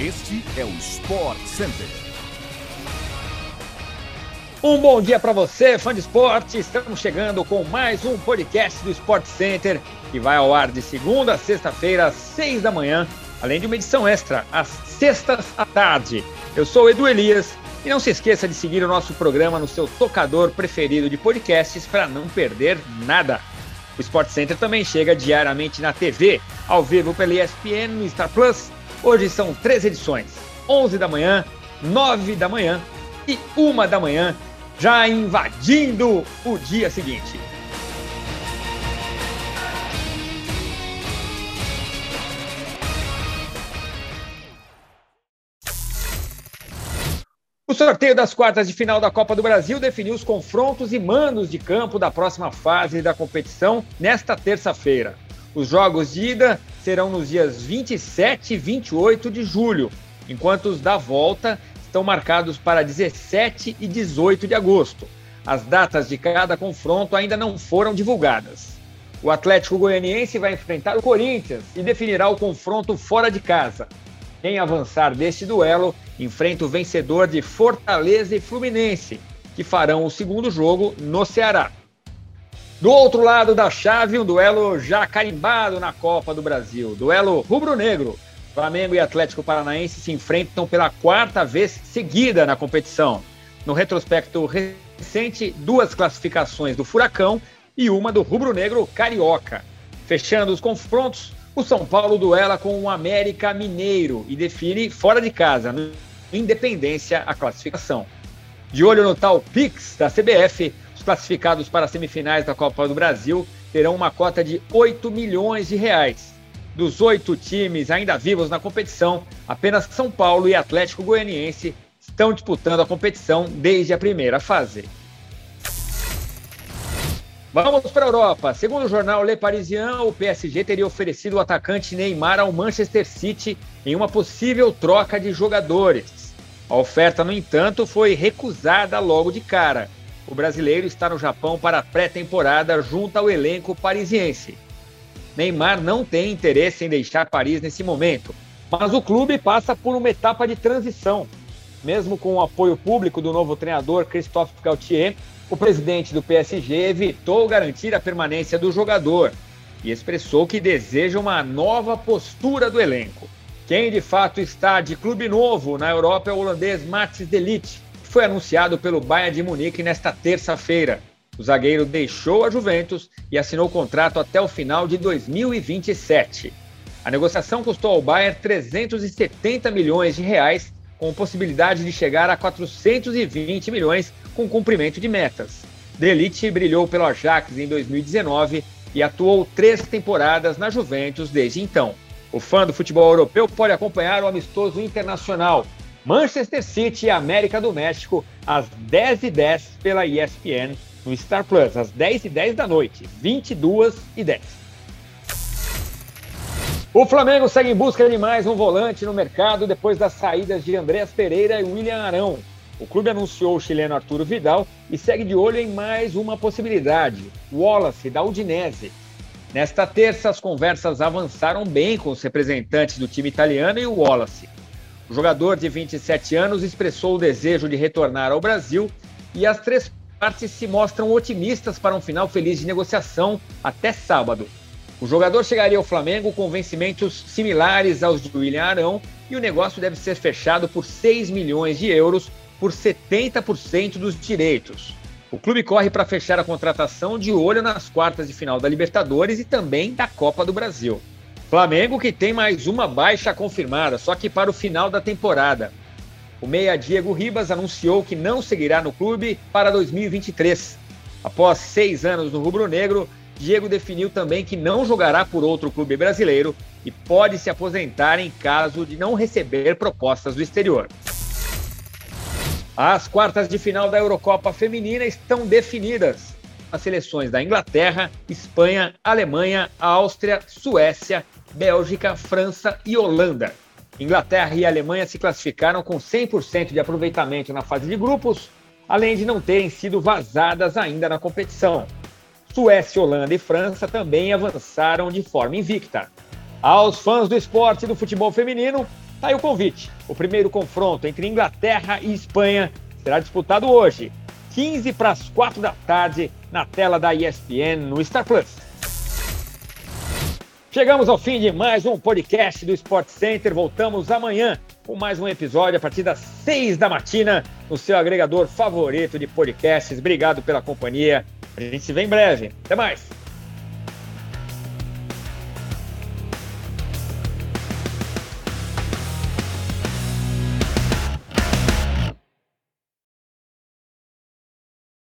Este é o Sport Center. Um bom dia para você, fã de esporte. Estamos chegando com mais um podcast do Sport Center, que vai ao ar de segunda a sexta-feira, às seis da manhã, além de uma edição extra, às sextas à tarde. Eu sou o Edu Elias e não se esqueça de seguir o nosso programa no seu tocador preferido de podcasts para não perder nada. O Sport Center também chega diariamente na TV, ao vivo pela ESPN no Star Plus. Hoje são três edições: 11 da manhã, 9 da manhã e 1 da manhã, já invadindo o dia seguinte. O sorteio das quartas de final da Copa do Brasil definiu os confrontos e mandos de campo da próxima fase da competição nesta terça-feira. Os jogos de ida serão nos dias 27 e 28 de julho, enquanto os da volta estão marcados para 17 e 18 de agosto. As datas de cada confronto ainda não foram divulgadas. O Atlético Goianiense vai enfrentar o Corinthians e definirá o confronto fora de casa. Quem avançar deste duelo enfrenta o vencedor de Fortaleza e Fluminense, que farão o segundo jogo no Ceará. Do outro lado da chave, um duelo já carimbado na Copa do Brasil. Duelo rubro-negro. Flamengo e Atlético Paranaense se enfrentam pela quarta vez seguida na competição. No retrospecto recente, duas classificações do Furacão e uma do rubro-negro Carioca. Fechando os confrontos, o São Paulo duela com o América Mineiro e define fora de casa, no Independência, a classificação. De olho no tal Pix da CBF, os classificados para as semifinais da Copa do Brasil terão uma cota de 8 milhões de reais. Dos oito times ainda vivos na competição, apenas São Paulo e Atlético Goianiense estão disputando a competição desde a primeira fase. Vamos para a Europa. Segundo o jornal Le Parisien, o PSG teria oferecido o atacante Neymar ao Manchester City em uma possível troca de jogadores. A oferta, no entanto, foi recusada logo de cara. O brasileiro está no Japão para a pré-temporada junto ao elenco parisiense. Neymar não tem interesse em deixar Paris nesse momento, mas o clube passa por uma etapa de transição. Mesmo com o apoio público do novo treinador Christophe Gaultier, o presidente do PSG evitou garantir a permanência do jogador e expressou que deseja uma nova postura do elenco. Quem de fato está de clube novo na Europa é o holandês Mats de Ligt, foi anunciado pelo Bayern de Munique nesta terça-feira. O zagueiro deixou a Juventus e assinou contrato até o final de 2027. A negociação custou ao Bayern 370 milhões de reais, com possibilidade de chegar a 420 milhões com cumprimento de metas. Delite brilhou pelo Ajax em 2019 e atuou três temporadas na Juventus desde então. O fã do futebol europeu pode acompanhar o amistoso internacional Manchester City e América do México às 10h10 pela ESPN no Star Plus, às 10h10 da noite, 22h10. O Flamengo segue em busca de mais um volante no mercado depois das saídas de Andréas Pereira e William Arão. O clube anunciou o chileno Arturo Vidal e segue de olho em mais uma possibilidade: Wallace, da Udinese. Nesta terça, as conversas avançaram bem com os representantes do time italiano e o Wallace. O jogador de 27 anos expressou o desejo de retornar ao Brasil e as três partes se mostram otimistas para um final feliz de negociação até sábado. O jogador chegaria ao Flamengo com vencimentos similares aos de William Arão e o negócio deve ser fechado por 6 milhões de euros por 70% dos direitos. O clube corre para fechar a contratação de olho nas quartas de final da Libertadores e também da Copa do Brasil. Flamengo que tem mais uma baixa confirmada, só que para o final da temporada. O meia Diego Ribas anunciou que não seguirá no clube para 2023. Após seis anos no rubro-negro, Diego definiu também que não jogará por outro clube brasileiro e pode se aposentar em caso de não receber propostas do exterior. As quartas de final da Eurocopa Feminina estão definidas. As seleções da Inglaterra, Espanha, Alemanha, Áustria, Suécia, Bélgica, França e Holanda. Inglaterra e Alemanha se classificaram com 100% de aproveitamento na fase de grupos, além de não terem sido vazadas ainda na competição. Suécia, Holanda e França também avançaram de forma invicta. Aos fãs do esporte e do futebol feminino, tá aí o convite. O primeiro confronto entre Inglaterra e Espanha será disputado hoje, 15 para as 4 da tarde, na tela da ESPN no Star Plus. Chegamos ao fim de mais um podcast do Sport Center. Voltamos amanhã com mais um episódio a partir das 6 da matina no seu agregador favorito de podcasts. Obrigado pela companhia. A gente se vê em breve. Até mais.